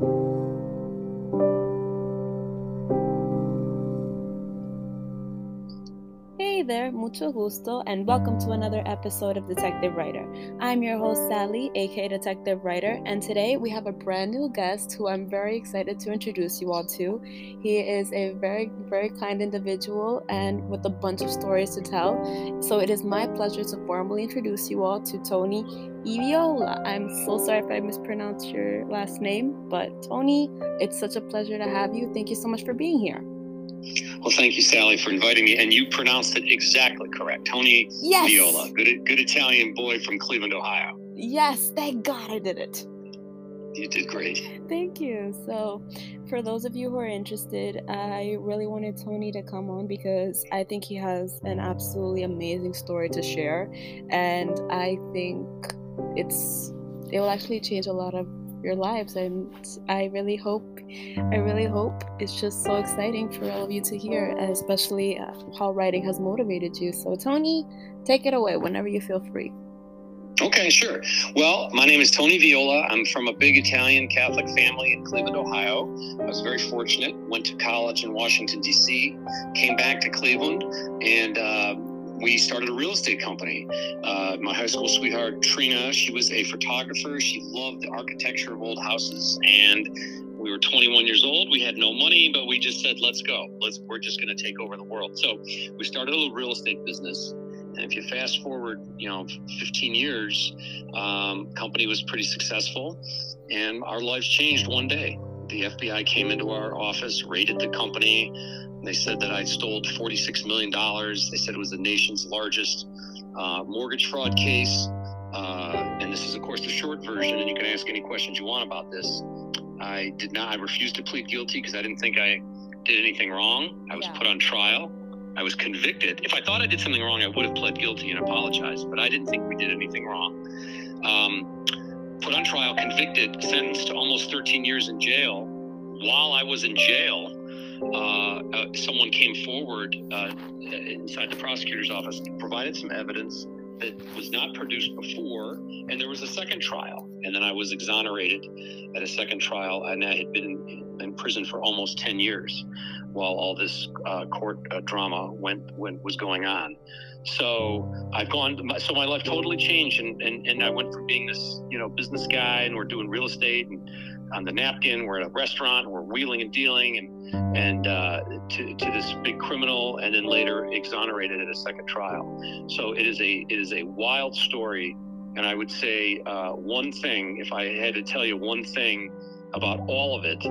thank you there, mucho gusto, and welcome to another episode of Detective Writer. I'm your host, Sally, aka Detective Writer, and today we have a brand new guest who I'm very excited to introduce you all to. He is a very, very kind individual and with a bunch of stories to tell. So it is my pleasure to formally introduce you all to Tony Viola. I'm so sorry if I mispronounced your last name, but Tony, it's such a pleasure to have you. Thank you so much for being here. Well, thank you, Sally, for inviting me. And you pronounced it exactly correct. Tony yes. Viola, good, good Italian boy from Cleveland, Ohio. Yes, thank God I did it. You did great. Thank you. So, for those of you who are interested, I really wanted Tony to come on because I think he has an absolutely amazing story to share. And I think it's it will actually change a lot of your lives and i really hope i really hope it's just so exciting for all of you to hear especially uh, how writing has motivated you so tony take it away whenever you feel free Okay, sure. Well, my name is Tony Viola. I'm from a big Italian Catholic family in Cleveland, Ohio. I was very fortunate. Went to college in Washington, D.C., came back to Cleveland, and uh, we started a real estate company. Uh, my high school sweetheart, Trina, she was a photographer. She loved the architecture of old houses. And we were 21 years old. We had no money, but we just said, let's go. Let's, we're just going to take over the world. So we started a little real estate business. And if you fast forward, you know, 15 years, um, company was pretty successful, and our lives changed one day. The FBI came into our office, raided the company, they said that I stole $46 million. They said it was the nation's largest uh, mortgage fraud case. Uh, and this is, of course, the short version, and you can ask any questions you want about this. I did not, I refused to plead guilty because I didn't think I did anything wrong. I was yeah. put on trial. I was convicted. If I thought I did something wrong, I would have pled guilty and apologized, but I didn't think we did anything wrong. Um, put on trial, convicted, sentenced to almost 13 years in jail. While I was in jail, someone came forward uh, inside the prosecutor's office, provided some evidence that was not produced before, and there was a second trial. And then I was exonerated at a second trial, and I had been in, in prison for almost 10 years while all this uh, court uh, drama went, went was going on. So I've gone. So my life totally changed, and, and and I went from being this you know business guy, and we're doing real estate, and on the napkin. We're at a restaurant. We're wheeling and dealing, and and uh, to, to this big criminal, and then later exonerated at a second trial. So it is a it is a wild story, and I would say uh, one thing. If I had to tell you one thing about all of it,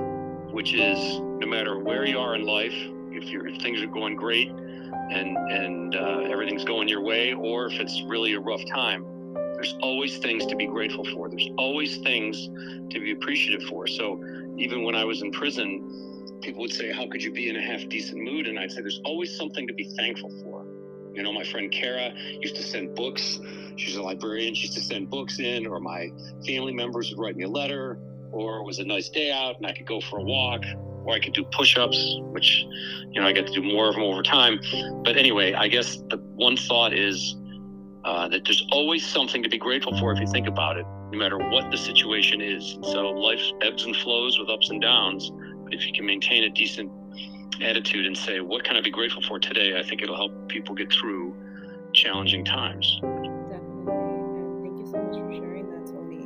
which is no matter where you are in life, if you're if things are going great, and and uh, everything's going your way, or if it's really a rough time there's always things to be grateful for. There's always things to be appreciative for. So even when I was in prison, people would say, How could you be in a half decent mood? And I'd say, There's always something to be thankful for. You know, my friend Kara used to send books. She's a librarian. She used to send books in, or my family members would write me a letter, or it was a nice day out and I could go for a walk, or I could do push ups, which, you know, I get to do more of them over time. But anyway, I guess the one thought is, uh, that there's always something to be grateful for if you think about it, no matter what the situation is. So life ebbs and flows with ups and downs. But if you can maintain a decent attitude and say, what can I be grateful for today? I think it'll help people get through challenging times. Definitely. And thank you so much for sharing that, Tony.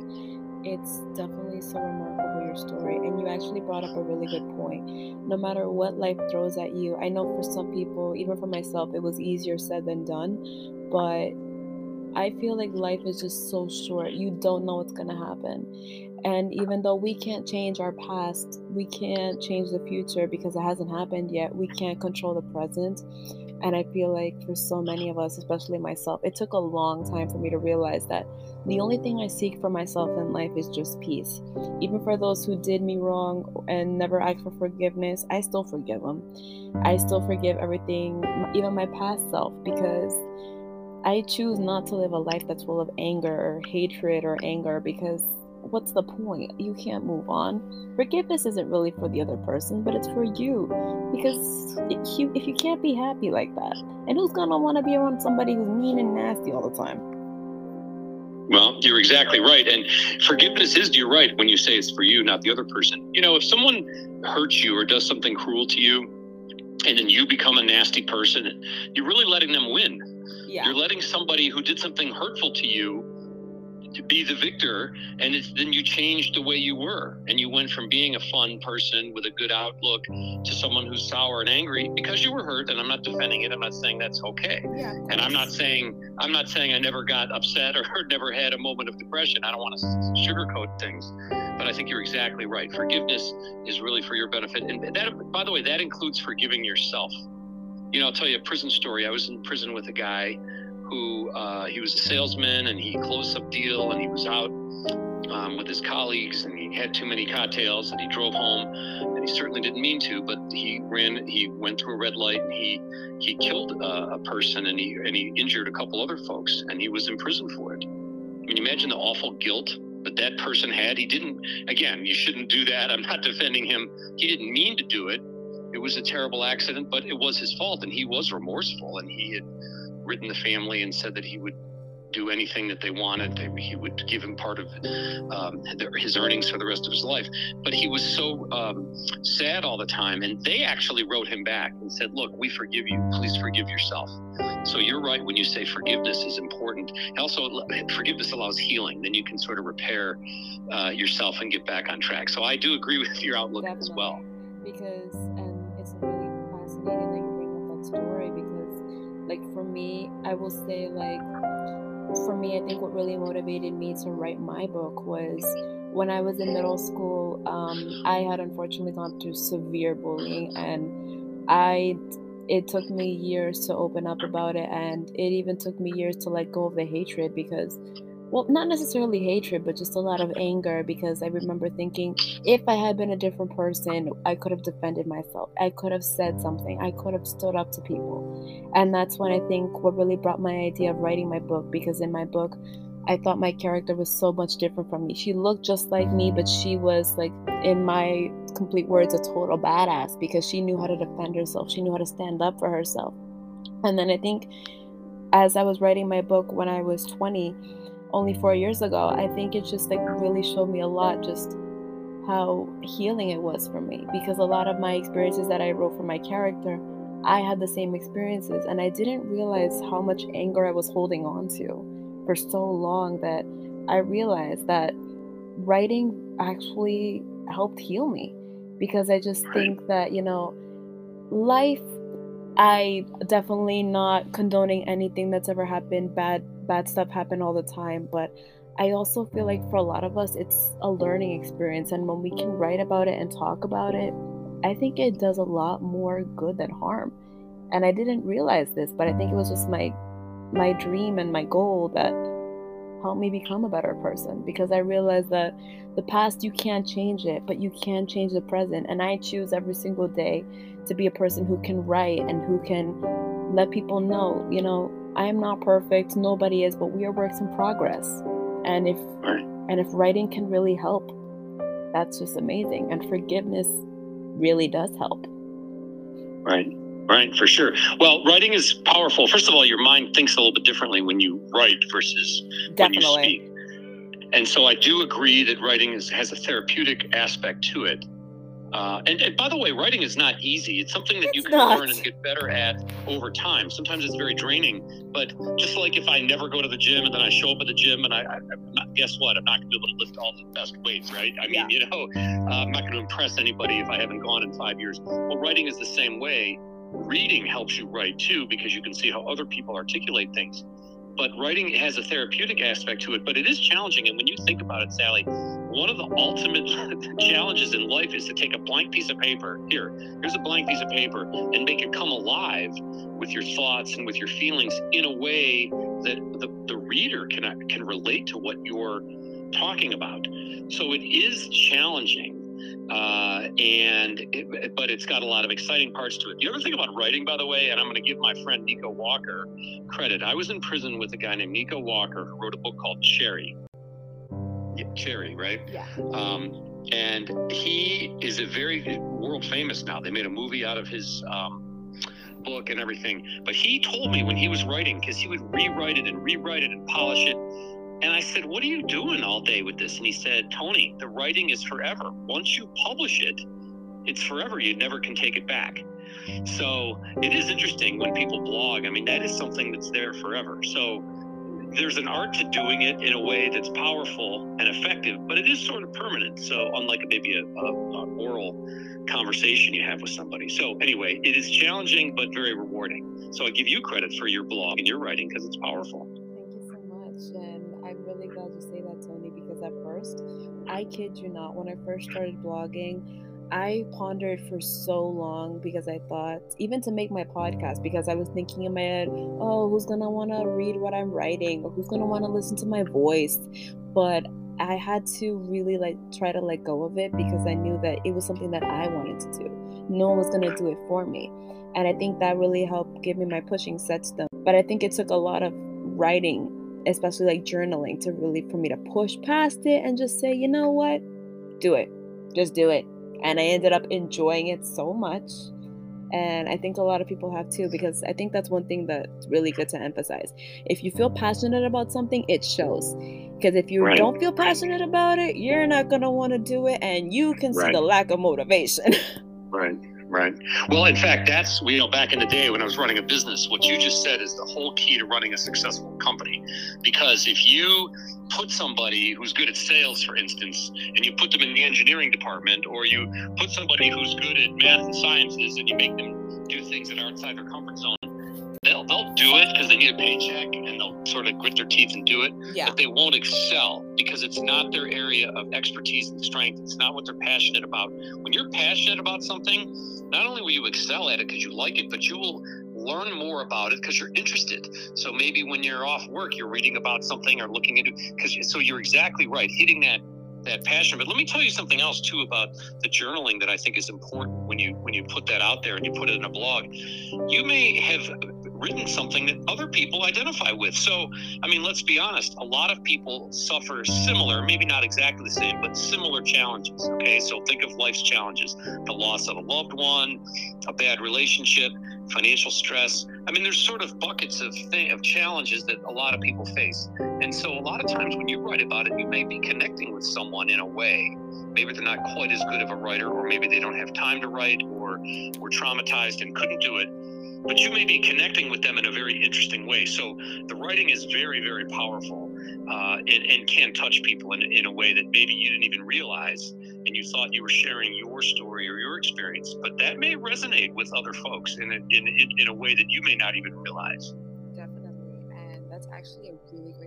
It's definitely so remarkable, your story. And you actually brought up a really good point. No matter what life throws at you, I know for some people, even for myself, it was easier said than done. But I feel like life is just so short. You don't know what's going to happen. And even though we can't change our past, we can't change the future because it hasn't happened yet. We can't control the present. And I feel like for so many of us, especially myself, it took a long time for me to realize that the only thing I seek for myself in life is just peace. Even for those who did me wrong and never asked for forgiveness, I still forgive them. I still forgive everything, even my past self, because I choose not to live a life that's full of anger or hatred or anger because what's the point? You can't move on. Forgiveness isn't really for the other person, but it's for you. Because if you, if you can't be happy like that, and who's gonna want to be around somebody who's mean and nasty all the time? Well, you're exactly right. And forgiveness is, you're right when you say it's for you, not the other person. You know, if someone hurts you or does something cruel to you, and then you become a nasty person, you're really letting them win. Yeah. You're letting somebody who did something hurtful to you to be the victor and it's then you changed the way you were and you went from being a fun person with a good outlook to someone who's sour and angry because you were hurt and i'm not defending it. I'm not saying that's okay. Yeah, and i'm not saying i'm not saying i never got upset or never had a moment of depression. I don't want to sugarcoat things. But i think you're exactly right. Forgiveness is really for your benefit. And that by the way that includes forgiving yourself you know i'll tell you a prison story i was in prison with a guy who uh, he was a salesman and he closed some deal and he was out um, with his colleagues and he had too many cocktails and he drove home and he certainly didn't mean to but he ran he went through a red light and he he killed uh, a person and he and he injured a couple other folks and he was in prison for it. I mean, imagine the awful guilt that that person had. He didn't. Again, you shouldn't do that. I'm not defending him. He didn't mean to do it. It was a terrible accident, but it was his fault, and he was remorseful, and he had written the family and said that he would do anything that they wanted. He would give him part of um, his earnings for the rest of his life. But he was so um, sad all the time. And they actually wrote him back and said, Look, we forgive you. Please forgive yourself. So you're right when you say forgiveness is important. Also, forgiveness allows healing. Then you can sort of repair uh, yourself and get back on track. So I do agree with your outlook Definitely. as well. Because, me i will say like for me i think what really motivated me to write my book was when i was in middle school um, i had unfortunately gone through severe bullying and i it took me years to open up about it and it even took me years to let go of the hatred because well, not necessarily hatred, but just a lot of anger because I remember thinking if I had been a different person, I could have defended myself. I could have said something. I could have stood up to people. And that's when I think what really brought my idea of writing my book because in my book, I thought my character was so much different from me. She looked just like me, but she was like, in my complete words, a total badass because she knew how to defend herself. She knew how to stand up for herself. And then I think as I was writing my book when I was 20, only four years ago, I think it just like really showed me a lot just how healing it was for me. Because a lot of my experiences that I wrote for my character, I had the same experiences and I didn't realize how much anger I was holding on to for so long that I realized that writing actually helped heal me. Because I just think that, you know, life I definitely not condoning anything that's ever happened bad bad stuff happen all the time, but I also feel like for a lot of us, it's a learning experience. And when we can write about it and talk about it, I think it does a lot more good than harm. And I didn't realize this, but I think it was just my my dream and my goal that helped me become a better person because I realized that the past you can't change it, but you can change the present. And I choose every single day to be a person who can write and who can let people know, you know, I am not perfect, nobody is, but we are works in progress. And if right. and if writing can really help, that's just amazing. And forgiveness really does help. Right. Right, for sure. Well, writing is powerful. First of all, your mind thinks a little bit differently when you write versus Definitely. when you speak. And so I do agree that writing is, has a therapeutic aspect to it. Uh, and, and, by the way, writing is not easy. It's something that it's you can not. learn and get better at over time. Sometimes it's very draining, but just like if I never go to the gym and then I show up at the gym and I, I not, guess what? I'm not going to be able to lift all the best weights, right? I mean, yeah. you know, uh, I'm not going to impress anybody if I haven't gone in five years. Well, writing is the same way. Reading helps you write too because you can see how other people articulate things but writing has a therapeutic aspect to it but it is challenging. And when you think about it sally one of the ultimate challenges in life is to take a blank piece of paper. Here here's a blank piece of paper and make it come alive with your thoughts and with your feelings in a way that the, the reader can can relate to what you're talking about. So it is challenging uh, and it, but it's got a lot of exciting parts to it. The other thing about writing, by the way, and I'm going to give my friend Nico Walker credit. I was in prison with a guy named Nico Walker who wrote a book called Cherry. Yeah, Cherry, right? Yeah. Um, and he is a very world famous now. They made a movie out of his um, book and everything. But he told me when he was writing, because he would rewrite it and rewrite it and polish it And I said, What are you doing all day with this? And he said, Tony, the writing is forever. Once you publish it, it's forever. You never can take it back. So it is interesting when people blog. I mean, that is something that's there forever. So there's an art to doing it in a way that's powerful and effective, but it is sort of permanent. So unlike maybe a, a, a oral conversation you have with somebody. So anyway, it is challenging but very rewarding. So I give you credit for your blog and your writing because it's powerful. Thank you so much, I kid you not, when I first started blogging. I pondered for so long because I thought, even to make my podcast, because I was thinking in my head, oh, who's gonna wanna read what I'm writing or who's gonna wanna listen to my voice? But I had to really like try to let go of it because I knew that it was something that I wanted to do. No one was gonna do it for me. And I think that really helped give me my pushing sets them. But I think it took a lot of writing, especially like journaling, to really for me to push past it and just say, you know what? Do it. Just do it and I ended up enjoying it so much. And I think a lot of people have too, because I think that's one thing that's really good to emphasize. If you feel passionate about something, it shows. Because if you right. don't feel passionate about it, you're not going to want to do it, and you can right. see the lack of motivation. right. Right. Well, in fact, that's you know back in the day when I was running a business, what you just said is the whole key to running a successful company. Because if you put somebody who's good at sales, for instance, and you put them in the engineering department, or you put somebody who's good at math and sciences, and you make them do things that are outside their comfort zone, they'll they'll do it because they need a paycheck and they'll sort of grit their teeth and do it. Yeah. But they won't excel because it's not their area of expertise and strength. It's not what they're passionate about. When you're passionate about something, not only will you excel at it because you like it, but you will learn more about it because you're interested. So maybe when you're off work, you're reading about something or looking into because so you're exactly right, hitting that that passion. But let me tell you something else too about the journaling that I think is important when you when you put that out there and you put it in a blog. You may have written something that other people identify with. So, I mean, let's be honest, a lot of people suffer similar, maybe not exactly the same, but similar challenges. Okay, so think of life's challenges the loss of a loved one, a bad relationship, financial stress. I mean, there's sort of buckets of, th- of challenges that a lot of people face. And so, a lot of times when you write about it, you may be connecting with someone in a way. Maybe they're not quite as good of a writer, or maybe they don't have time to write, or were traumatized and couldn't do it but you may be connecting with them in a very interesting way. So the writing is very, very powerful uh, and, and, can touch people in, in a way that maybe you didn't even realize, and you thought you were sharing your story or your experience, but that may resonate with other folks in a, in, in, in a way that you may not even realize. Definitely, and that's actually a really great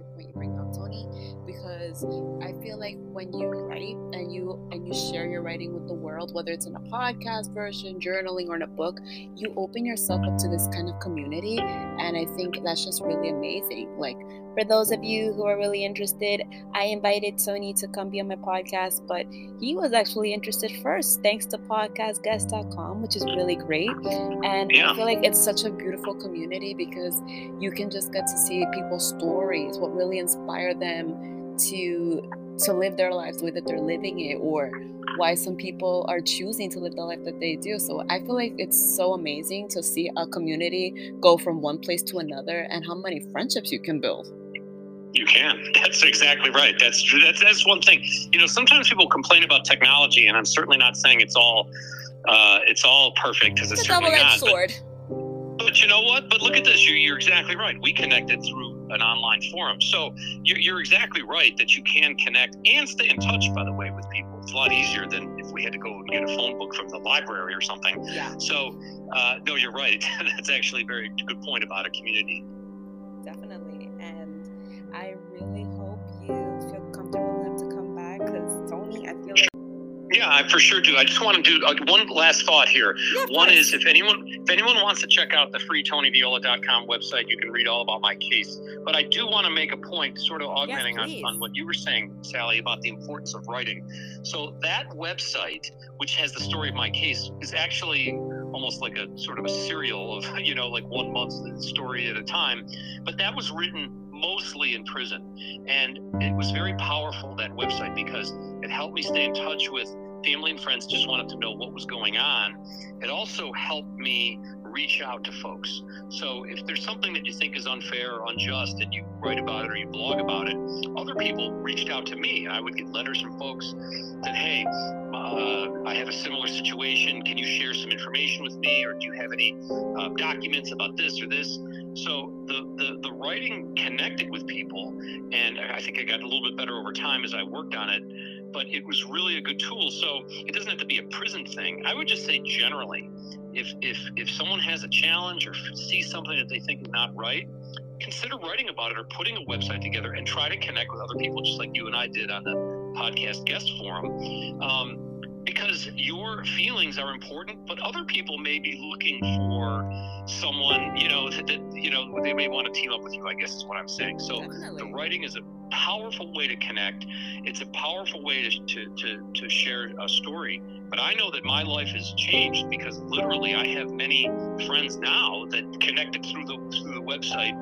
Tony, because I feel like when you write and you and you share your writing with the world, whether it's in a podcast version, journaling, or in a book, you open yourself up to this kind of community, and I think that's just really amazing. Like for those of you who are really interested, I invited Tony to come be on my podcast, but he was actually interested first, thanks to podcastguest.com, which is really great. And yeah. I feel like it's such a beautiful community because you can just get to see people's stories, what really inspired them to to live their lives the way that they're living it or why some people are choosing to live the life that they do. So I feel like it's so amazing to see a community go from one place to another and how many friendships you can build. You can. That's exactly right. That's true. That's that's one thing. You know, sometimes people complain about technology, and I'm certainly not saying it's all uh, it's all perfect because it's, it's a double-edged sword. But, but, you know what? But look at this. You're, you're exactly right. We connected through an online forum, so you're, you're exactly right that you can connect and stay in touch. By the way, with people, it's a lot easier than if we had to go and get a phone book from the library or something. Yeah. So, uh, no, you're right. That's actually a very good point about a community. Definitely. Yeah, I for sure do. I just want to do uh, one last thought here. Yeah, one is if anyone if anyone wants to check out the free TonyViola.com website, you can read all about my case. But I do want to make a point, sort of augmenting yes, on, on what you were saying, Sally, about the importance of writing. So that website, which has the story of my case, is actually almost like a sort of a serial of you know like one month story at a time. But that was written mostly in prison. And it was very powerful, that website, because it helped me stay in touch with family and friends, just wanted to know what was going on. It also helped me reach out to folks. So if there's something that you think is unfair or unjust and you write about it or you blog about it, other people reached out to me. I would get letters from folks that, hey, uh, I have a similar situation. Can you share some information with me? Or do you have any uh, documents about this or this? So the, the, the writing connected with people, and I think I got a little bit better over time as I worked on it but it was really a good tool. So it doesn't have to be a prison thing. I would just say generally, if if if someone has a challenge or sees something that they think is not right, consider writing about it or putting a website together and try to connect with other people, just like you and I did on the podcast guest forum. Um, because your feelings are important, but other people may be looking for someone, you know, that, that, you know they may want to team up with you. I guess is what I'm saying. So Definitely. the writing is a powerful way to connect. It's a powerful way to, to, to, to share a story. But I know that my life has changed because literally I have many friends now that connected through the through the website,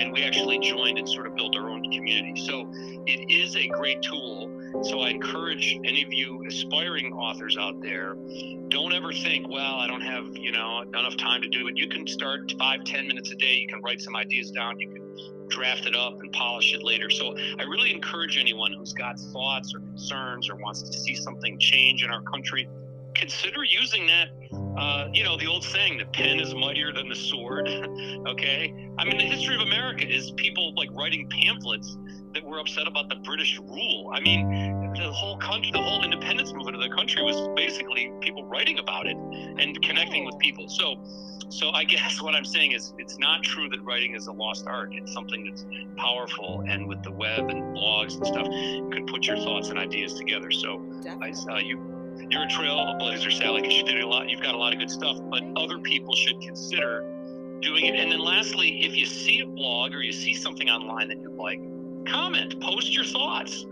and we actually joined and sort of built our own community. So it is a great tool so I encourage any of you aspiring authors out there, don't ever think, well, I don't have, you know, enough time to do it. You can start five, ten minutes a day. You can write some ideas down. You can draft it up and polish it later. So I really encourage anyone who's got thoughts or concerns or wants to see something change in our country, consider using that. Uh, you know, the old saying, the pen is mightier than the sword. okay. I mean, the history of America is people like writing pamphlets that were upset about the British rule. I mean, the whole country, the whole independence movement of the country was basically people writing about it and connecting with people. So, so I guess what I'm saying is, it's not true that writing is a lost art. It's something that's powerful, and with the web and blogs and stuff, you can put your thoughts and ideas together. So, I, uh, you you're a trailblazer, Sally, because you did a lot. You've got a lot of good stuff, but other people should consider doing it. And then, lastly, if you see a blog or you see something online that you like, comment, post your thoughts.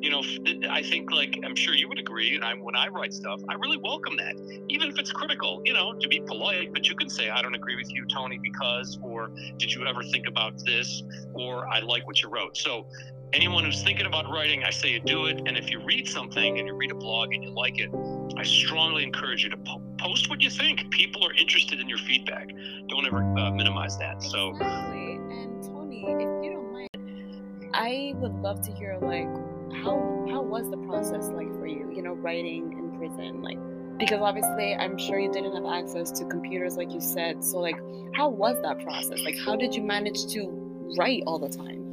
You know, I think like I'm sure you would agree, and I when I write stuff, I really welcome that, even if it's critical. You know, to be polite, but you can say I don't agree with you, Tony, because, or did you ever think about this, or I like what you wrote. So anyone who's thinking about writing, I say you do it. And if you read something and you read a blog and you like it, I strongly encourage you to po- post what you think. People are interested in your feedback. Don't ever uh, minimize that. So. Exactly. And Tony, if you don't mind, I would love to hear like how how was the process like for you? You know, writing in prison, like because obviously I'm sure you didn't have access to computers like you said. So like, how was that process? Like, how did you manage to write all the time?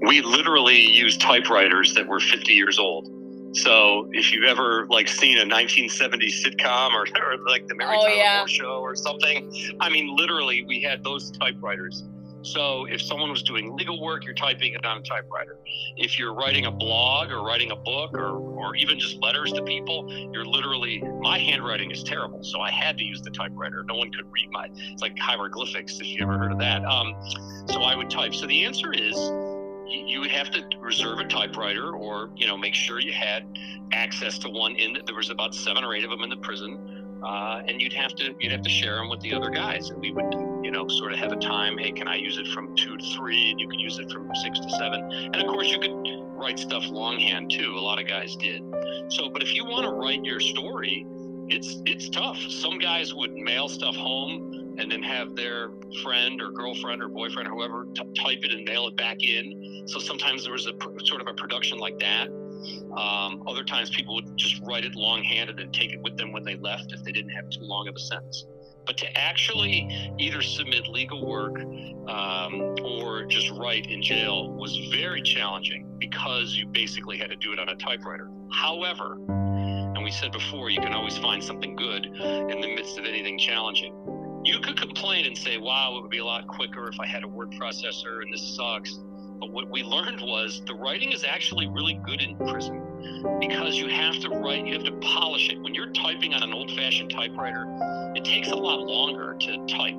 We literally used typewriters that were 50 years old. So if you've ever like seen a 1970s sitcom or, or like the Mary oh, Tyler yeah. Moore Show or something, I mean, literally we had those typewriters so if someone was doing legal work, you're typing it on a typewriter. If you're writing a blog or writing a book or, or even just letters to people, you're literally, my handwriting is terrible. So I had to use the typewriter. No one could read my, it's like hieroglyphics, if you ever heard of that. Um, so I would type. So the answer is, you would have to reserve a typewriter or you know make sure you had access to one in there was about seven or eight of them in the prison uh, and you'd have to you'd have to share them with the other guys, and we would you know sort of have a time. Hey, can I use it from two to three, and you could use it from six to seven, and of course you could write stuff longhand too. A lot of guys did. So, but if you want to write your story, it's it's tough. Some guys would mail stuff home and then have their friend or girlfriend or boyfriend or whoever t- type it and mail it back in. So sometimes there was a pr- sort of a production like that. Um, other times, people would just write it longhand and take it with them when they left if they didn't have too long of a sentence. But to actually either submit legal work um, or just write in jail was very challenging because you basically had to do it on a typewriter. However, and we said before, you can always find something good in the midst of anything challenging. You could complain and say, wow, it would be a lot quicker if I had a word processor and this sucks. But what we learned was the writing is actually really good in prison because you have to write, you have to polish it. When you're typing on an old fashioned typewriter, it takes a lot longer to type,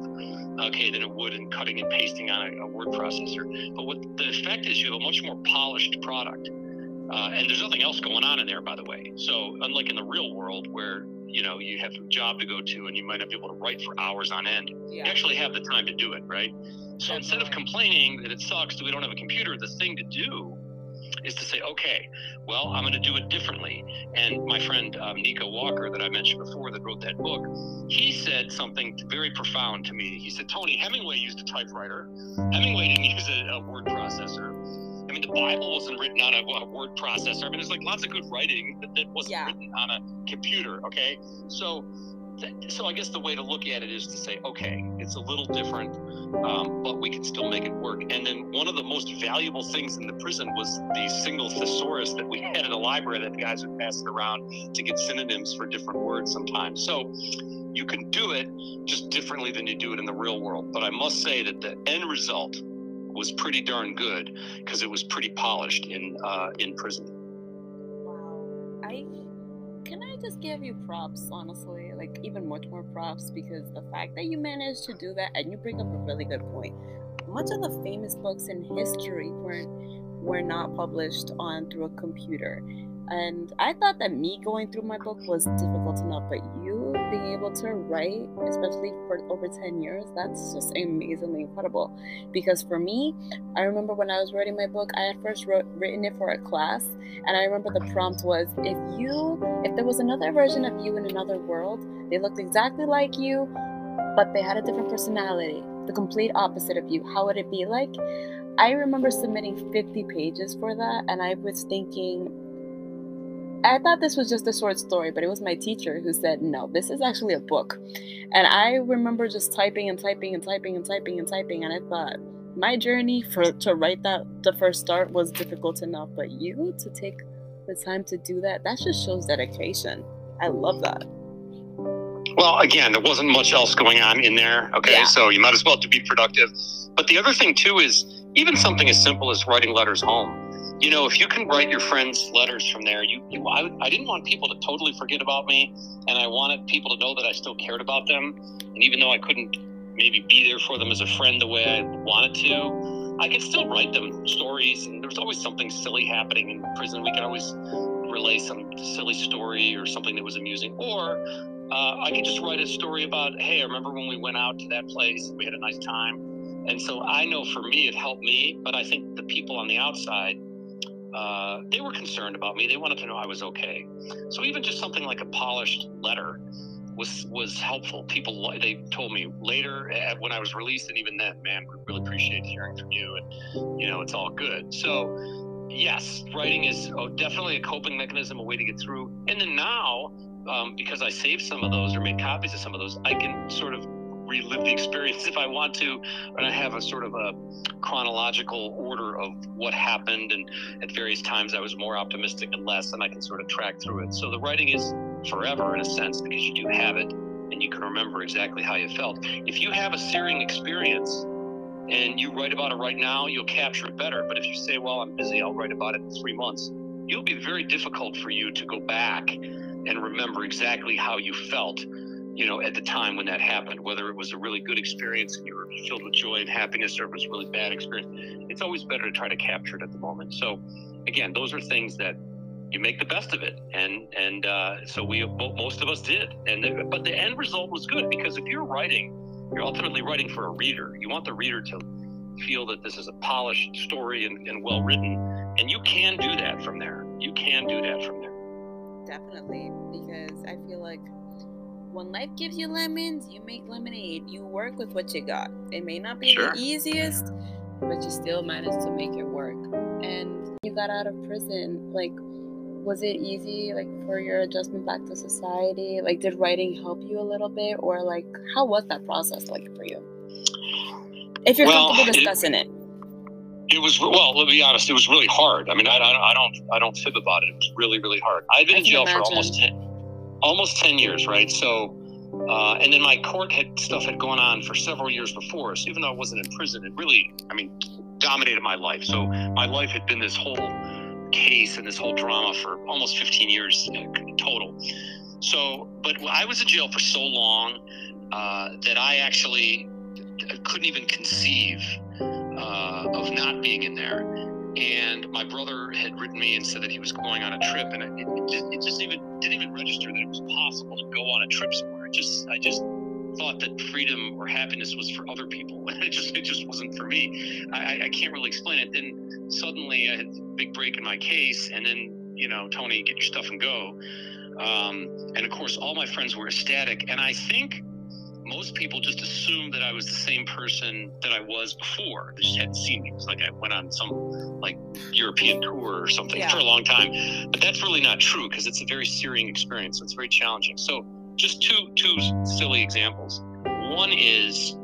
okay, than it would in cutting and pasting on a, a word processor. But what the effect is, you have a much more polished product. Uh, and there's nothing else going on in there, by the way. So, unlike in the real world where you know you have a job to go to and you might not be able to write for hours on end, yeah. you actually have the time to do it, right? So instead of complaining that it sucks that we don't have a computer, the thing to do is to say, okay, well, I'm going to do it differently. And my friend um, Nico Walker, that I mentioned before, that wrote that book, he said something very profound to me. He said, Tony, Hemingway used a typewriter. Hemingway didn't use a, a word processor. I mean, the Bible wasn't written on a, a, word processor. I mean, there's like lots of good writing that, that wasn't yeah. written on a computer. Okay, so so I guess the way to look at it is to say, okay, it's a little different, um, but we can still make it work. And then one of the most valuable things in the prison was the single thesaurus that we had in the library that the guys would pass it around to get synonyms for different words sometimes. So you can do it just differently than you do it in the real world. But I must say that the end result was pretty darn good because it was pretty polished in uh, in prison. Wow, I can I just give you props, honestly, like even much more props because the fact that you managed to do that and you bring up a really good point. Much of the famous books in history weren't were not published on through a computer. And I thought that me going through my book was difficult enough, but you being able to write, especially for over 10 years, that's just amazingly incredible. Because for me, I remember when I was writing my book, I had first wrote, written it for a class, and I remember the mm-hmm. prompt was if you, if there was another version of you in another world, they looked exactly like you, but they had a different personality, the complete opposite of you, how would it be like? I remember submitting 50 pages for that, and I was thinking, I thought this was just a short story, but it was my teacher who said, no, this is actually a book. And I remember just typing and typing and typing and typing and typing, and I thought, my journey for to write that the first start was difficult enough, but you to take the time to do that, that just shows dedication. I love that. Well, again, there wasn't much else going on in there. Okay, yeah. so you might as well to be productive. But the other thing too is even something as simple as writing letters home you know, if you can write your friends letters from there, you, you I, I didn't want people to totally forget about me, and I wanted people to know that I still cared about them. And even though I couldn't maybe be there for them as a friend the way I wanted to, I could still write them stories. And there's always something silly happening in prison. We could always relay some silly story or something that was amusing, or uh, I could just write a story about, hey, I remember when we went out to that place, we had a nice time. And so I know for me, it helped me, but I think the people on the outside uh, they were concerned about me. They wanted to know I was okay. So even just something like a polished letter was was helpful. People they told me later when I was released, and even then, man, we really appreciate hearing from you, and you know it's all good. So yes, writing is oh, definitely a coping mechanism, a way to get through. And then now, um, because I saved some of those or made copies of some of those, I can sort of relive the experience if I want to, and I have a sort of a chronological order of what happened. And at various times, I was more optimistic and less, and I can sort of track through it. So the writing is forever in a sense because you do have it and you can remember exactly how you felt. If you have a searing experience and you write about it right now, you'll capture it better. But if you say, well, I'm busy, I'll write about it in three months, it'll be very difficult for you to go back and remember exactly how you felt you know, at the time when that happened, whether it was a really good experience and you were filled with joy and happiness or it was a really bad experience, it's always better to try to capture it at the moment. So, again, those are things that you make the best of it, and and uh, so we most of us did. And the, but the end result was good because if you're writing, you're ultimately writing for a reader. You want the reader to feel that this is a polished story and, and well written, and you can do that from there. You can do that from there. Definitely, because I feel like when life gives you lemons, you make lemonade. You work with what you got. It may not be sure. the easiest, but you still manage to make it work. And you got out of prison, like was it easy like for your adjustment back to society? Like did writing help you a little bit or like how was that process like for you? If you're well, comfortable discussing it, it. It was well. Let me be honest. It was really hard. I mean, I, I, I don't I don't fib about it. It was really really hard. I've been in jail imagine. for almost ten almost 10 years, right? So, uh, and then my court had stuff had gone on for several years before. So even though I wasn't in prison, it really, I mean, dominated my life. So my life had been this whole case and this whole drama for almost 15 years total. So, but I was in jail for so long uh, that I actually couldn't even conceive uh, of not being in there and my brother had written me and said that he was going on a trip, and it, it, just, it just even didn't even register that it was possible to go on a trip somewhere. It just I just thought that freedom or happiness was for other people. it just it just wasn't for me. I, I can't really explain it. Then suddenly I had a big break in my case, and then you know, Tony, get your stuff and go. Um, and of course, all my friends were ecstatic, and I think most people just assumed that I was the same person that I was before. They just hadn't seen me. It was like I went on some like European tour or something yeah. for a long time. But that's really not true because it's a very searing experience. It's very challenging. So just two two silly examples. One is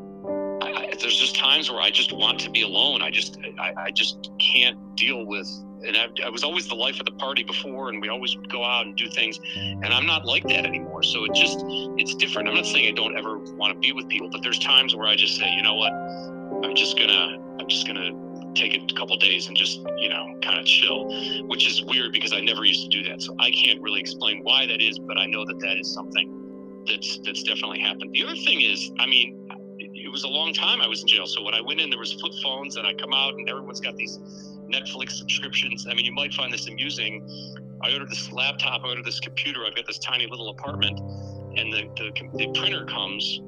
I, there's just times where I just want to be alone. I just I, I just can't deal with and I, I, was always the life of the party before, and we always would go out and do things. And I'm not like that anymore. So it just it's different. I'm not saying I don't ever want to be with people, but there's times where I just say, you know what, I'm just gonna I'm just gonna take a couple days and just you know kind of chill, which is weird because I never used to do that. So I can't really explain why that is, but I know that that is something that's that's definitely happened. The other thing is, I mean, it was a long time I was in jail. So when I went in, there was flip phones, and I come out, and everyone's got these Netflix subscriptions. I mean, you might find this amusing. I ordered this laptop, I ordered this computer. I've got this tiny little apartment, and the the, the printer comes.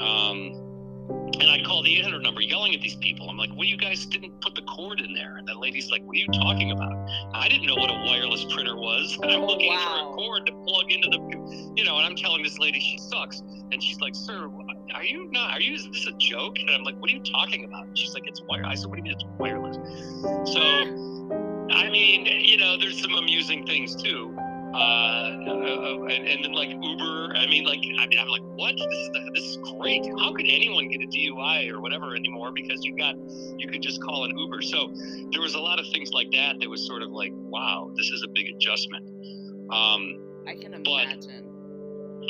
Um, and I call the 800 number yelling at these people. I'm like, well, you guys didn't put the cord in there. And the lady's like, what are you talking about? I didn't know what a wireless printer was. And I'm looking wow. for a cord to plug into the, you know, and I'm telling this lady she sucks. And she's like, sir, are you not, are you, is this a joke? And I'm like, what are you talking about? And she's like, it's wireless. I said, what do you mean it's wireless? So, I mean, you know, there's some amusing things too. Uh, uh, and, and, then like Uber. I mean, like I mean, I'm like, what? This is this is great. How could anyone get a DUI or whatever anymore? Because you got you could just call an Uber. So there was a lot of things like that that was sort of like, wow, this is a big adjustment. Um, I can imagine.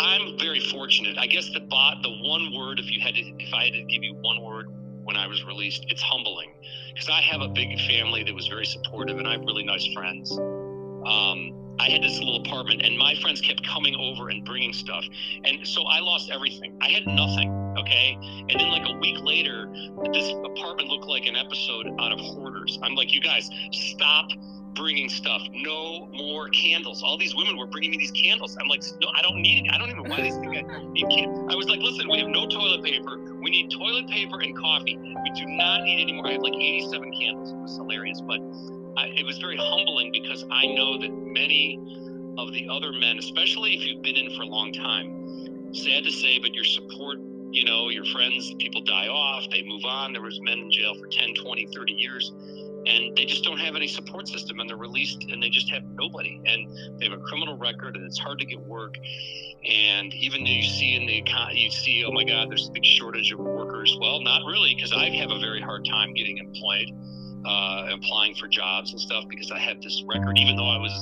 I'm very fortunate. I guess the bot, the one word, if you had to, if I had to give you one word when I was released, it's humbling, because I have a big family that was very supportive, and I have really nice friends. Um, I had this little apartment, and my friends kept coming over and bringing stuff. And so I lost everything. I had nothing, okay? And then, like a week later, this apartment looked like an episode out of Hoarders. I'm like, you guys, stop bringing stuff. No more candles. All these women were bringing me these candles. I'm like, no, I don't need it. I don't even why these things. I need I was like, listen, we have no toilet paper. We need toilet paper and coffee. We do not need any more. I had like 87 candles. It was hilarious, but I, it was very humbling because I know that many of the other men, especially if you've been in for a long time, sad to say, but your support, you know, your friends, people die off, they move on. There was men in jail for 10, 20, 30 years and they just don't have any support system and they're released and they just have nobody and they have a criminal record and it's hard to get work and even though you see in the economy you see oh my god there's a big shortage of workers well not really because i have a very hard time getting employed uh, applying for jobs and stuff because I have this record. Even though I was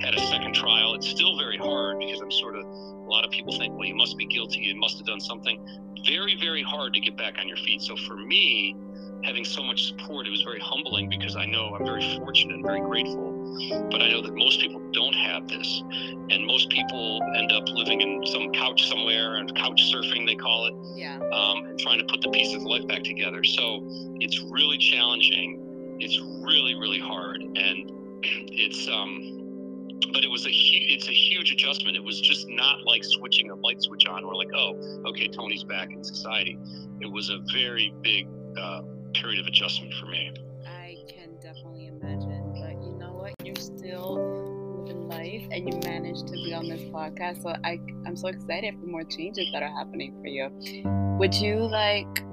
had a second trial, it's still very hard because I'm sort of. A lot of people think, well, you must be guilty. You must have done something. Very, very hard to get back on your feet. So for me, having so much support, it was very humbling because I know I'm very fortunate and very grateful. But I know that most people don't have this, and most people end up living in some couch somewhere and couch surfing they call it, yeah, um, and trying to put the pieces of life back together. So it's really challenging. It's really really hard. And it's um but it was a huge it's a huge adjustment. It was just not like switching a light switch on or like oh okay tony's back in society. It was a very big uh, period of adjustment for me. I can definitely imagine but you know what? You're still living life and you managed to be on this podcast so i i'm so excited for more changes that are happening for you. Would you like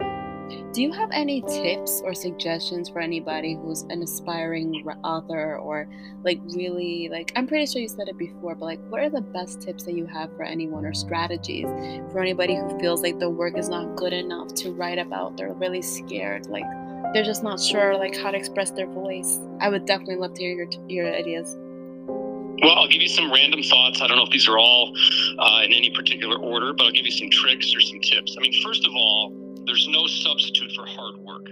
do you have any tips or suggestions for anybody who's an aspiring author or like really like I'm pretty sure you said it before, but like what are the best tips that you have for anyone or strategies for anybody who feels like the work is not good enough to write about? They're really scared, like they're just not sure like how to express their voice. I would definitely love to hear your your ideas. Well, I'll give you some random thoughts. I don't know if these are all uh, in any particular order, but I'll give you some tricks or some tips. I mean, first of all, there's no substitute for hard work.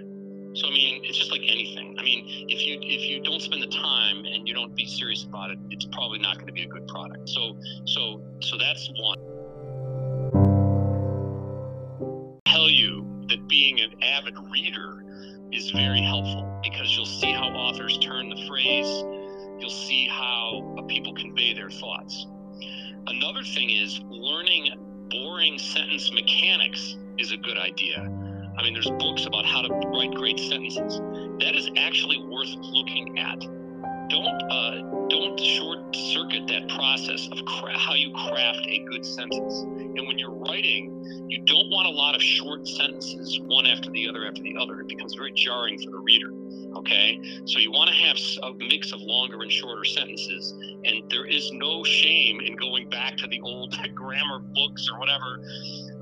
So I mean, it's just like anything. I mean, if you if you don't spend the time and you don't be serious about it, it's probably not going to be a good product. So so so that's one. Tell you that being an avid reader is very helpful because you'll see how authors turn the phrase. You'll see how people convey their thoughts. Another thing is learning boring sentence mechanics is a good idea. I mean, there's books about how to write great sentences. That is actually worth looking at. Don't uh, don't short circuit that process of cra- how you craft a good sentence. And when you're writing, you don't want a lot of short sentences, one after the other after the other. It becomes very jarring for the reader. Okay, so you want to have a mix of longer and shorter sentences, and there is no shame in going back to the old grammar books or whatever,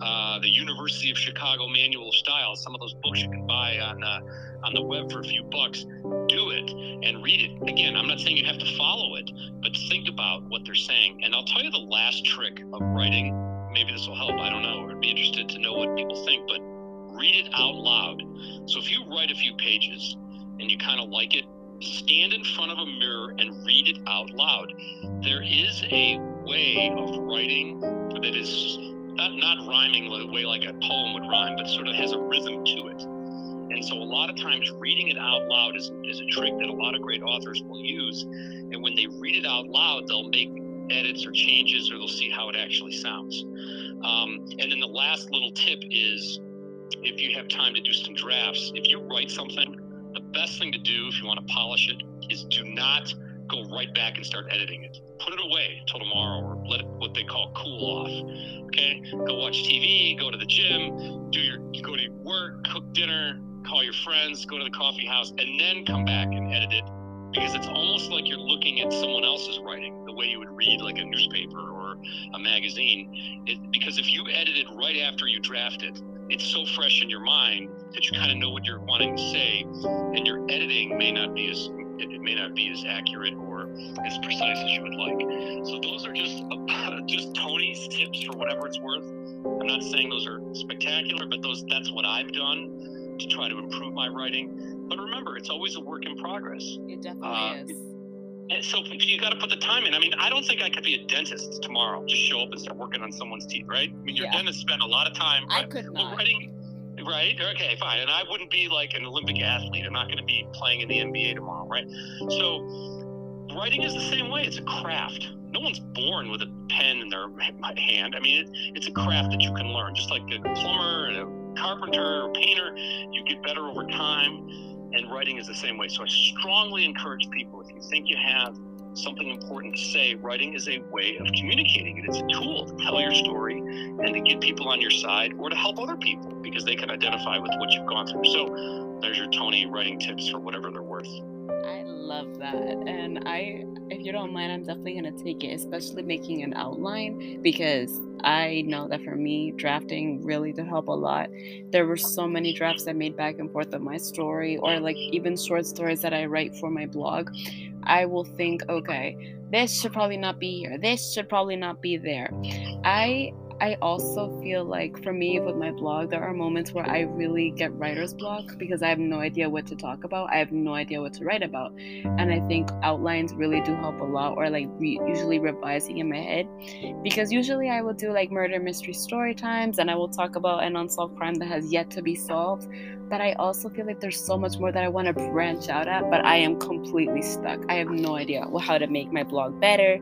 uh, the University of Chicago Manual of Style. Some of those books you can buy on uh, on the web for a few bucks. Do it and read it. Again, I'm not saying you have to follow it, but think about what they're saying. And I'll tell you the last trick of writing. Maybe this will help. I don't know. I'd be interested to know what people think, but read it out loud. So if you write a few pages and you kind of like it, stand in front of a mirror and read it out loud. There is a way of writing that is not, not rhyming the way like a poem would rhyme, but sort of has a rhythm to it. And so a lot of times reading it out loud is, is a trick that a lot of great authors will use. And when they read it out loud, they'll make edits or changes or they'll see how it actually sounds. Um, and then the last little tip is if you have time to do some drafts, if you write something, the best thing to do if you want to polish it is do not go right back and start editing it. Put it away until tomorrow or let it what they call cool off. Okay? Go watch TV, go to the gym, do your go to work, cook dinner, call your friends, go to the coffee house, and then come back and edit it because it's almost like you're looking at someone else's writing the way you would read like a newspaper or a magazine. It, because if you edit it right after you draft it, it's so fresh in your mind that you kind of know what you're wanting to say, and your editing may not be as it may not be as accurate or as precise as you would like. So those are just just Tony's tips for whatever it's worth. I'm not saying those are spectacular, but those that's what I've done to try to improve my writing. But remember, it's always a work in progress. It definitely uh, is. And so you got to put the time in. I mean, I don't think I could be a dentist tomorrow. Just show up and start working on someone's teeth, right? I mean, your yeah. dentist spent a lot of time. I could not. Writing, right? Okay, fine. And I wouldn't be like an Olympic athlete. I'm not going to be playing in the NBA tomorrow, right? So writing is the same way. It's a craft. No one's born with a pen in their hand. I mean, it, it's a craft that you can learn, just like a plumber and a carpenter or painter. You get better over time, and writing is the same way. So I strongly encourage people if you think you have something important to say, writing is a way of communicating it. It's a tool to tell your story and to get people on your side or to help other people because they can identify with what you've gone through. So there's your Tony writing tips for whatever they're worth. Love that. And I, if you don't mind, I'm definitely going to take it, especially making an outline because I know that for me, drafting really did help a lot. There were so many drafts I made back and forth of my story, or like even short stories that I write for my blog. I will think, okay, this should probably not be here. This should probably not be there. I I also feel like for me with my blog, there are moments where I really get writer's block because I have no idea what to talk about. I have no idea what to write about. And I think outlines really do help a lot, or like re- usually revising in my head. Because usually I will do like murder mystery story times and I will talk about an unsolved crime that has yet to be solved. But I also feel like there's so much more that I want to branch out at, but I am completely stuck. I have no idea how to make my blog better.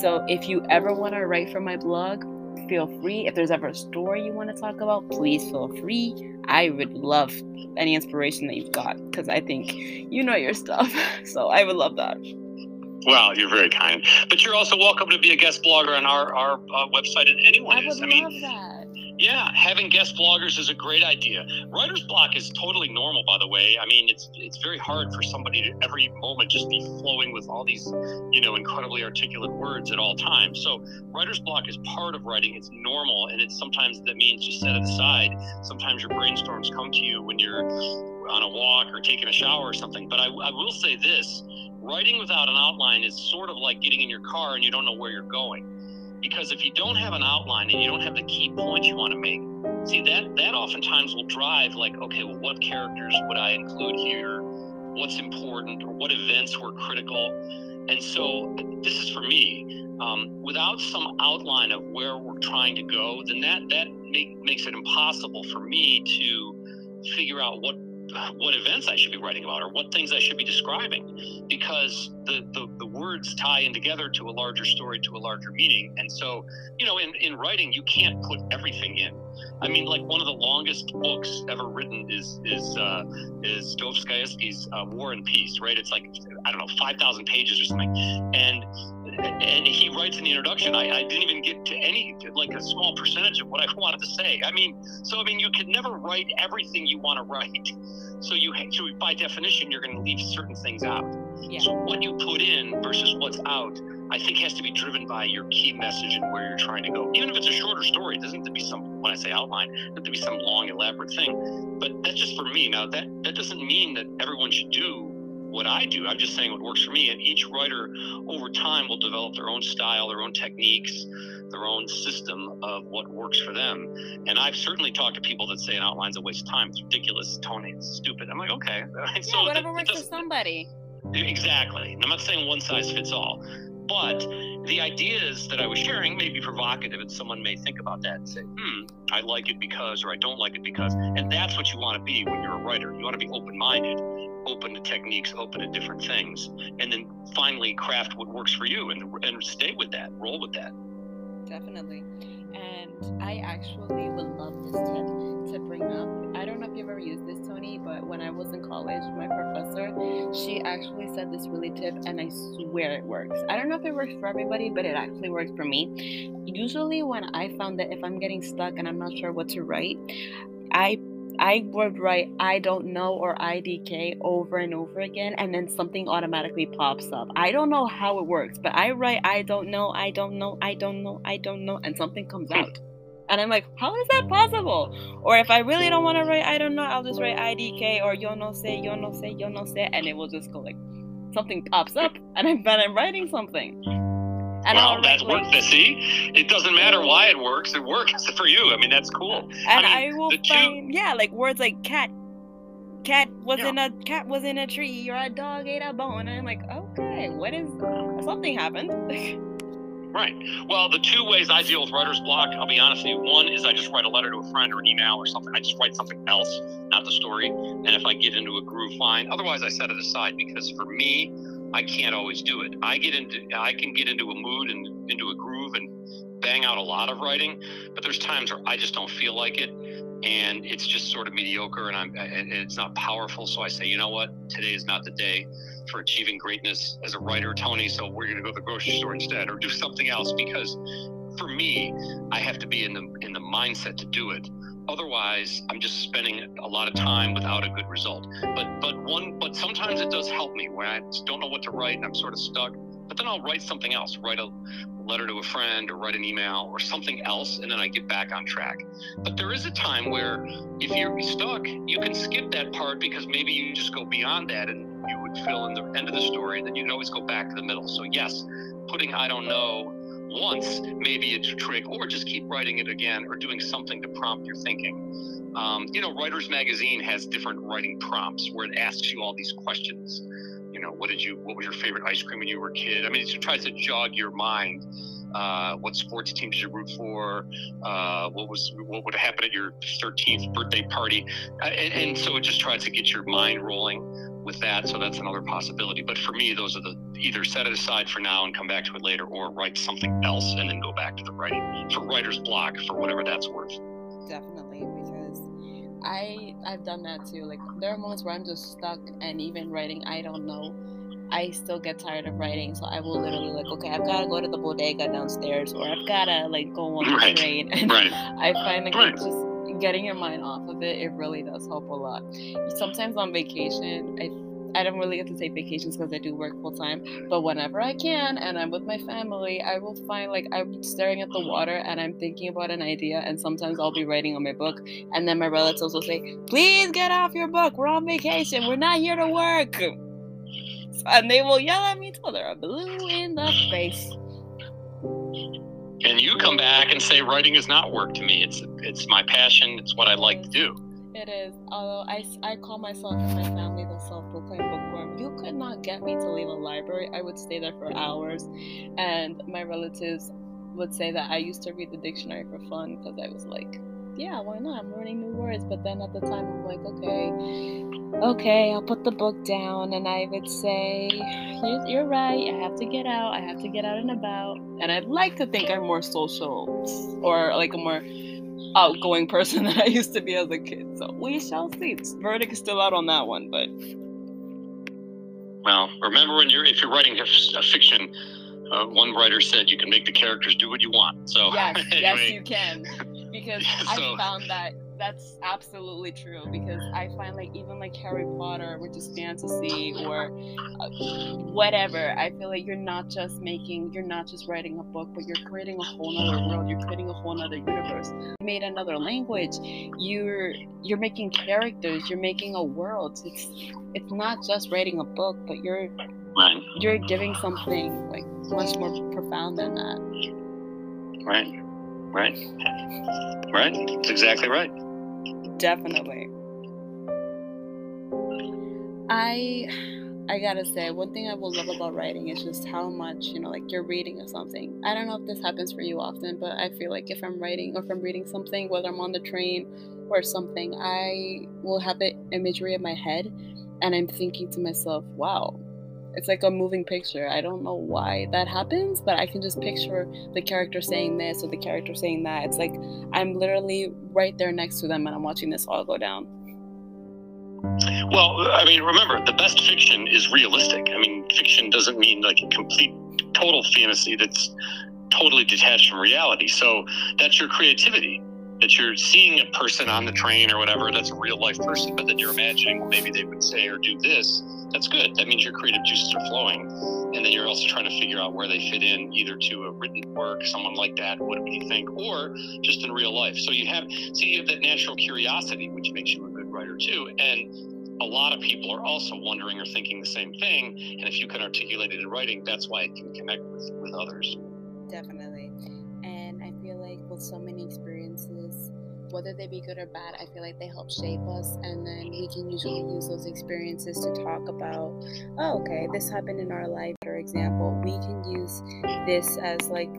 So if you ever want to write for my blog, feel free. If there's ever a story you want to talk about, please feel free. I would love any inspiration that you've got because I think you know your stuff. So I would love that. Well, you're very kind. But you're also welcome to be a guest blogger on our, our uh, website. Anyone I is. would I love mean, that yeah, having guest bloggers is a great idea. Writer's block is totally normal, by the way. I mean, it's it's very hard for somebody to every moment just be flowing with all these, you know, incredibly articulate words at all times. So writer's block is part of writing. It's normal, and it's sometimes that means just set it aside. Sometimes your brainstorms come to you when you're on a walk or taking a shower or something. But I, I will say this: writing without an outline is sort of like getting in your car and you don't know where you're going because if you don't have an outline and you don't have the key points you want to make see that that oftentimes will drive like okay well what characters would i include here? What's important? Or what events were critical? And so this is for me um, without some outline of where we're trying to go then that that make, makes it impossible for me to figure out what what events I should be writing about or what things I should be describing. Because the, the, the, words tie in together to a larger story, to a larger meaning. And so, you know, in, in writing, you can't put everything in. I mean, like one of the longest books ever written is is uh, is Dostoevsky's uh, War and Peace, right? It's like I don't know, five thousand pages or something, and and he writes in the introduction, I, I, didn't even get to any, like a small percentage of what I wanted to say. I mean, so I mean, you can never write everything you want to write. So you, so by definition, you're going to leave certain things out. Yeah. So what you put in versus what's out, I think has to be driven by your key message and where you're trying to go. Even if it's a shorter story, it doesn't have to be some, when I say outline, it have to be some long, elaborate thing. But that's just for me. Now, that, that doesn't mean that everyone should do what I do. I'm just saying what works for me. And each writer over time will develop their own style, their own techniques, their own system of what works for them. And I've certainly talked to people that say an outline's a waste of time. It's ridiculous, Tony. It's stupid. I'm like, okay. Yeah, so whatever it, works for somebody. Exactly. And I'm not saying one size fits all. But the ideas that I was sharing may be provocative, and someone may think about that and say, hmm, I like it because, or I don't like it because. And that's what you want to be when you're a writer. You want to be open minded open to techniques, open to different things, and then finally craft what works for you and, and stay with that, roll with that. Definitely. And I actually would love this tip to bring up. I don't know if you've ever used this, Tony, but when I was in college, my professor, she actually said this really tip, and I swear it works. I don't know if it works for everybody, but it actually works for me. Usually, when I found that if I'm getting stuck and I'm not sure what to write, I I would write I don't know or IDK over and over again, and then something automatically pops up. I don't know how it works, but I write I don't know, I don't know, I don't know, I don't know, and something comes out. And I'm like, how is that possible? Or if I really don't want to write I don't know, I'll just write IDK or yo no sé, yo no sé, yo no sé, and it will just go like something pops up, and I'm, I'm writing something. And well, that's work. See, it doesn't matter why it works. It works for you. I mean, that's cool. And I, mean, I will find, two... yeah, like words like cat. Cat was yeah. in a cat was in a tree, or a dog ate a bone, and I'm like, okay, what is something happened? right. Well, the two ways I deal with writer's block, I'll be honest with you. One is I just write a letter to a friend or an email or something. I just write something else, not the story. And if I get into a groove, fine. Otherwise, I set it aside because for me, I can't always do it. I get into I can get into a mood and into a groove and bang out a lot of writing, but there's times where I just don't feel like it and it's just sort of mediocre and I'm and it's not powerful. So I say, you know what, today is not the day for achieving greatness as a writer, Tony. So we're going to go to the grocery store instead, or do something else because for me, I have to be in the in the mindset to do it. Otherwise, I'm just spending a lot of time without a good result. But but one but sometimes it does help me when I don't know what to write and I'm sort of stuck. But then I'll write something else, write a letter to a friend or write an email or something else, and then I get back on track. But there is a time where if you're stuck, you can skip that part because maybe you just go beyond that and you would fill in the end of the story, and then you can always go back to the middle. So yes, putting I don't know once, maybe it's a trick, or just keep writing it again or doing something to prompt your thinking. Um, you know, Writers Magazine has different writing prompts where it asks you all these questions. You know, what did you, what was your favorite ice cream when you were a kid? I mean, it tries to jog your mind. Uh, what sports team did you root for? Uh, what was what would happen at your 13th birthday party? Uh, and, and so it just tries to get your mind rolling with that. So that's another possibility. But for me, those are the either set it aside for now and come back to it later, or write something else and then go back to the writing for writer's block for whatever that's worth. Definitely, because I I've done that too. Like there are moments where I'm just stuck, and even writing, I don't know. I still get tired of writing, so I will literally like, okay, I've got to go to the bodega downstairs, or I've got to like go on right. the train. And right. I find like right. just getting your mind off of it, it really does help a lot. Sometimes on vacation, I I don't really get to take vacations because I do work full time. But whenever I can and I'm with my family, I will find like I'm staring at the water and I'm thinking about an idea. And sometimes I'll be writing on my book. And then my relatives will say, Please get off your book. We're on vacation. We're not here to work. And they will yell at me till they're blue in the face and you come back and say writing is not work to me. It's it's my passion. It's what i like to do. It is. Although i, I call myself and my family the self-proclaimed bookworm. You could not get me to leave a library. I would stay there for hours. And my relatives would say that i used to read the dictionary for fun because i was like yeah, why not? I'm learning new words. But then at the time, I'm like, okay, okay, I'll put the book down, and I would say, you're, you're right. I have to get out. I have to get out and about. And I'd like to think I'm more social, or like a more outgoing person than I used to be as a kid. So we shall see. Verdict is still out on that one, but. Well, remember when you're if you're writing a, a fiction, uh, one writer said you can make the characters do what you want. So yes, anyway. yes, you can, because so, I found that that's absolutely true because I find like even like Harry Potter, which is fantasy or uh, whatever, I feel like you're not just making, you're not just writing a book, but you're creating a whole other world. You're creating a whole other universe. You made another language. You're you're making characters. You're making a world. It's it's not just writing a book, but you're right. you're giving something like much more profound than that. Right. Right. Right. That's exactly right. Definitely. I I gotta say, one thing I will love about writing is just how much, you know, like you're reading or something. I don't know if this happens for you often, but I feel like if I'm writing or if I'm reading something, whether I'm on the train or something, I will have the imagery in my head and I'm thinking to myself, wow, it's like a moving picture. I don't know why that happens, but I can just picture the character saying this or the character saying that. It's like I'm literally right there next to them and I'm watching this all go down. Well, I mean, remember, the best fiction is realistic. I mean, fiction doesn't mean like a complete, total fantasy that's totally detached from reality. So that's your creativity that you're seeing a person on the train or whatever that's a real life person, but then you're imagining, well, maybe they would say or do this. That's good. That means your creative juices are flowing. And then you're also trying to figure out where they fit in, either to a written work, someone like that, what do you think, or just in real life. So you have, see, you have that natural curiosity, which makes you a good writer too. And a lot of people are also wondering or thinking the same thing. And if you can articulate it in writing, that's why it can connect with, with others. Definitely. And I feel like with so many experiences, whether they be good or bad, I feel like they help shape us. And then we can usually use those experiences to talk about, oh, okay, this happened in our life, for example. We can use this as like,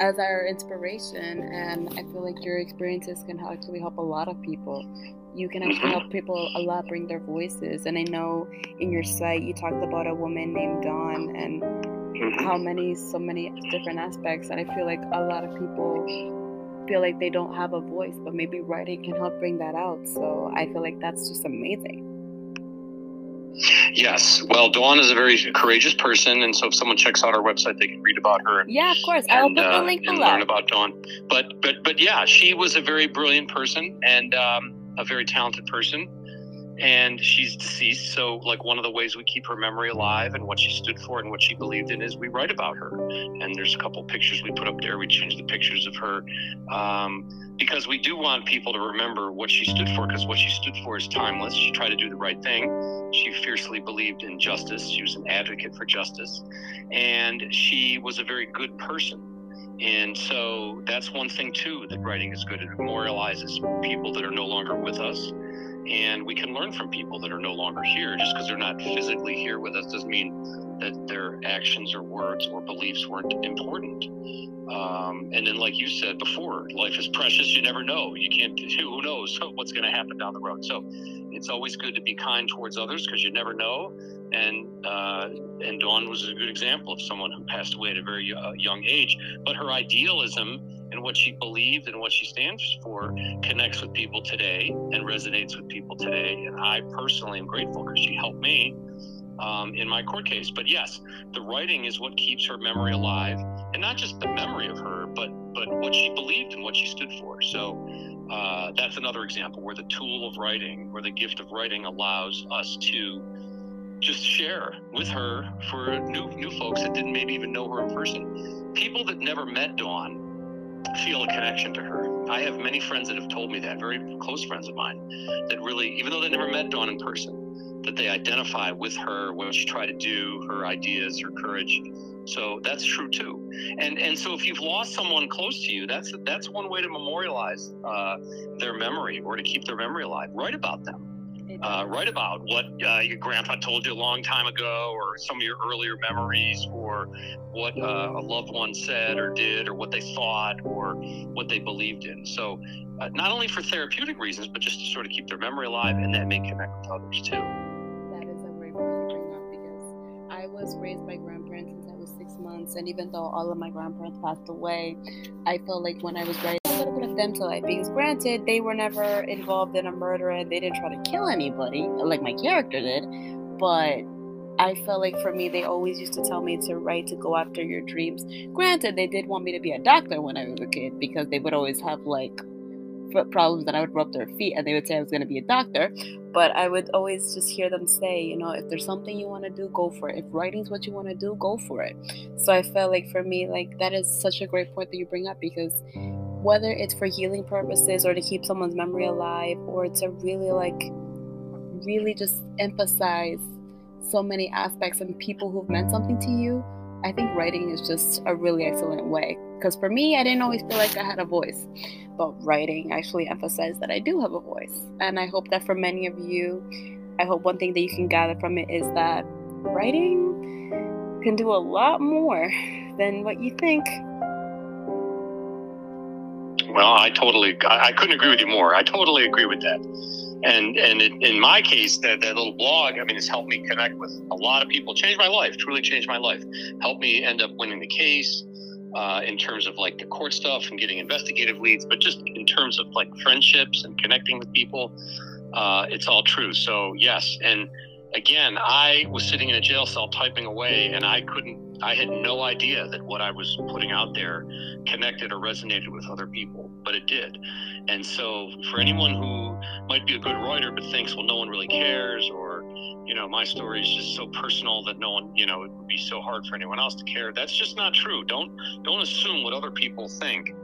as our inspiration. And I feel like your experiences can actually help a lot of people. You can actually help people a lot bring their voices. And I know in your site you talked about a woman named Dawn and mm-hmm. how many, so many different aspects. And I feel like a lot of people feel like they don't have a voice, but maybe writing can help bring that out. So I feel like that's just amazing. Yes. Well, Dawn is a very courageous person, and so if someone checks out our website, they can read about her. Yeah, of course. I'll put the uh, link below. Learn about Dawn. But but but yeah, she was a very brilliant person and um, a very talented person and she's deceased. So, like, one of the ways we keep her memory alive and what she stood for and what she believed in is we write about her. And there's a couple pictures we put up there. We change the pictures of her um, because we do want people to remember what she stood for because what she stood for is timeless. She tried to do the right thing. She fiercely believed in justice. She was an advocate for justice. And she was a very good person. And so that's one thing, too, that writing is good. It memorializes people that are no longer with us and we can learn from people that are no longer here. Just because they're not physically here with us doesn't mean that their actions or words or beliefs weren't important. Um, and then like you said before life is precious. You never know. You can't who knows what's going to happen down the road. So it's always good to be kind towards others because you never know. And uh, and dawn was a good example of someone who passed away at a very uh, young age. But her idealism and what she believed and what she stands for connects with people today and resonates with people today. And I personally am grateful because she helped me um, in my court case. But yes, the writing is what keeps her memory alive, and not just the memory of her, but but what she believed and what she stood for. So. Uh, that's another example where the tool of writing, where the gift of writing allows us to just share with her for new new folks that didn't maybe even know her in person. People that never met Dawn feel a connection to her. I have many friends that have told me that, very close friends of mine, that really, even though they never met Dawn in person, that they identify with her, what she tried to do, her ideas, her courage. So that's true too. And and so if you've lost someone close to you, that's that's one way to memorialize uh, their memory or to keep their memory alive. Write about them. Uh, write about what uh, your grandpa told you a long time ago, or some of your earlier memories, or what uh, a loved one said or did, or what they thought, or what they believed in. So, uh, not only for therapeutic reasons, but just to sort of keep their memory alive, and that may connect with others too. That is a great point to bring up because I was raised by grandparents since I was six months, and even though all of my grandparents passed away, I felt like when I was a little bit of them to life because granted. They were never involved in a murder and they didn't try to kill anybody like my character did. But i felt like for me they always used to tell me to write to go after your dreams. Granted they did want me to be a doctor when i was a kid because they would always have like foot problems that i would rub their feet and they would say i was going to be a doctor. But i would always just hear them say you know if there's something you want to do go for it. If writing's what you want to do go for it. So i felt like for me like that is such a great point that you bring up because whether it's for healing purposes or to keep someone's memory alive or to really like really just emphasize so many aspects and people who've meant something to you i think writing is just a really excellent way. Because for me i didn't always feel like i had a voice but writing actually emphasized that i do have a voice. And i hope that for many of you i hope one thing that you can gather from it is that writing can do a lot more than what you think well, I totally, I couldn't agree with you more. I totally agree with that. And and it, in my case, that, that little blog, I mean, it's helped me connect with a lot of people, changed my life, truly changed my life, helped me end up winning the case. Uh, in terms of like the court stuff and getting investigative leads, but just in terms of like friendships and connecting with people, uh, it's all true. So yes, and again, I was sitting in a jail cell typing away, and I couldn't I had no idea that what I was putting out there connected or resonated with other people, but it did. And so, for anyone who might be a good writer but thinks, well, no one really cares, or you know, my story is just so personal that no one, you know, it would be so hard for anyone else to care. That's just not true. Don't don't assume what other people think,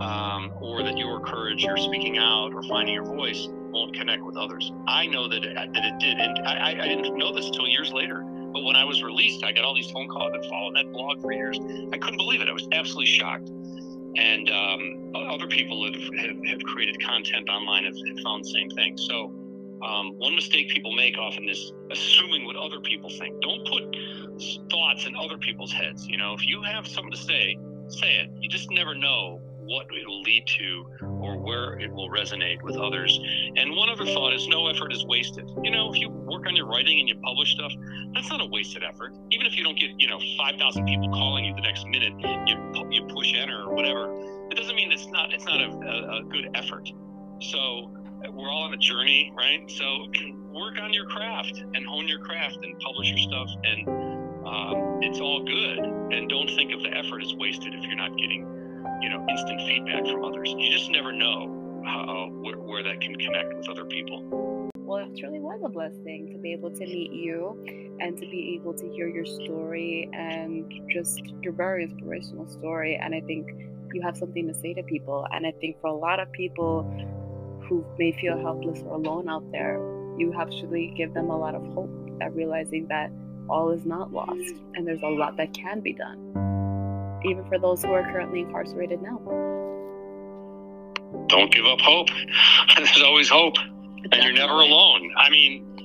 um, or that your courage, your speaking out, or finding your voice won't connect with others. I know that it, that it did, and I, I didn't know this until years later but when I was released, I got all these phone calls. I've been following that blog for years. I couldn't believe it. I was absolutely shocked. And um, other people have, have, have, created content online have, have, found the same thing. So, um, one mistake people make often is assuming what other people think. Don't put thoughts in other people's heads. You know, if you have something to say, say it. You just never know what it'll lead to or where it will resonate with others. And one other thought is no effort is wasted. You know, if you work on your writing and you publish stuff, that's not a wasted effort. Even if you don't get, you know, 5,000 people calling you the next minute, you, you push enter or whatever, it doesn't mean it's not, it's not a, a, a good effort. So we're all on a journey, right? So work on your craft and hone your craft and publish your stuff and um, it's all good. And don't think of the effort as wasted if you're not getting you know instant feedback from others. You just never know how, where, where that can connect with other people. Well, it truly was a blessing to be able to meet you and to be able to hear your story and just your very inspirational story. And I think you have something to say to people. And I think for a lot of people who may feel helpless or alone out there, you actually give them a lot of hope at realizing that all is not lost and there's a lot that can be done even for those who are currently incarcerated now. Don't give up hope. There's always hope, Definitely. and you're never alone. I mean,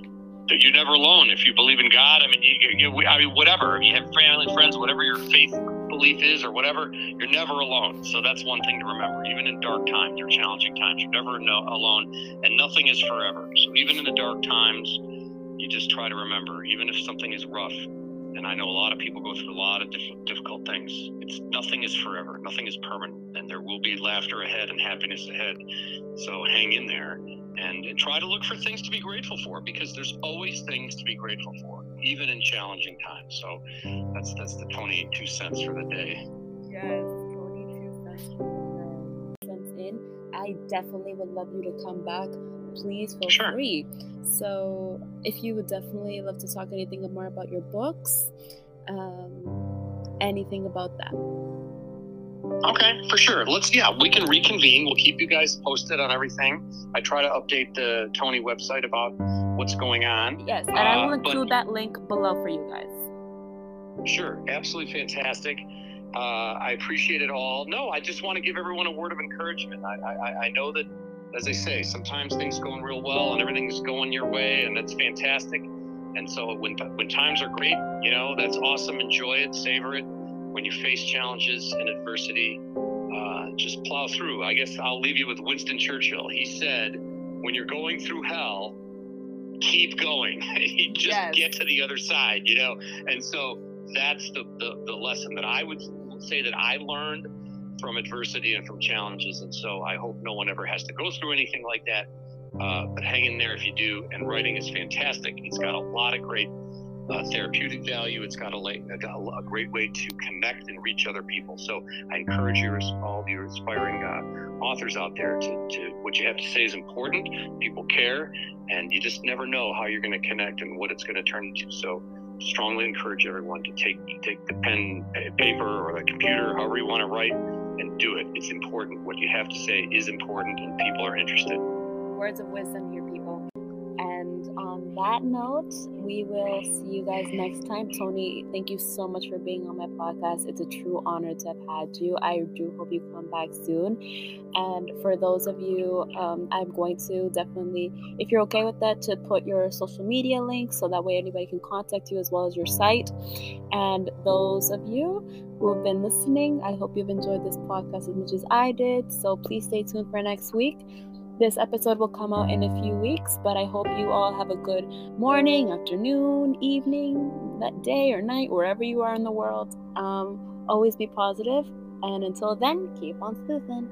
you're never alone if you believe in God. I mean, you, you, I mean, whatever. If you have family, friends, whatever your faith belief is, or whatever, you're never alone. So that's one thing to remember. Even in dark times or challenging times, you're never no, alone, and nothing is forever. So even in the dark times, you just try to remember, even if something is rough, and I know a lot of people go through a lot of diff- difficult things. It's nothing is forever, nothing is permanent, and there will be laughter ahead and happiness ahead. So hang in there and, and try to look for things to be grateful for because there's always things to be grateful for, even in challenging times. So that's that's the Tony two cents for the day. Yes, Tony two cents in. I definitely would love you to come back please feel sure. free. So, if you would definitely love to talk anything more about your books, um, anything about that. Okay, for sure. Let's yeah, we can reconvene. We'll keep you guys posted on everything. I try to update the Tony website about what's going on. Yes, and uh, I will include that link below for you guys. Sure, absolutely fantastic. Uh, I appreciate it all. No, I just want to give everyone a word of encouragement. I, I, I know that as they say, sometimes things going real well and everything's going your way, and that's fantastic. And so when when times are great, you know, that's awesome. Enjoy it, savor it. When you face challenges and adversity, uh, just plow through. I guess I'll leave you with Winston Churchill. He said, "When you're going through hell, keep going. just yes. get to the other side." You know. And so that's the, the the lesson that I would say that I learned from adversity and from challenges. And so I hope no one ever has to go through anything like that. Uh, but hang in there if you do. And writing is fantastic. It's got a lot of great uh, therapeutic value. It's got a, a, a, great way to connect and reach other people. So I encourage you, all of you aspiring uh, authors out there, to, to what you have to say is important. People care, and you just never know how you're going to connect and what it's going to turn into. So strongly encourage everyone to take take the pen, paper, or the computer, however you want to write, and do it. It's important. What you have to say is important, and people are interested. Words of wisdom here. And on that note, we will see you guys next time. Tony, thank you so much for being on my podcast. It's a true honor to have had you. I do hope you come back soon. And for those of you, um, I'm going to definitely, if you're okay with that, to put your social media links so that way anybody can contact you as well as your site. And those of you who have been listening, I hope you've enjoyed this podcast as much as I did. So please stay tuned for next week. This episode will come out in a few weeks, but I hope you all have a good morning, afternoon, evening, that day or night, wherever you are in the world. Um, always be positive, and until then, keep on sleuthing.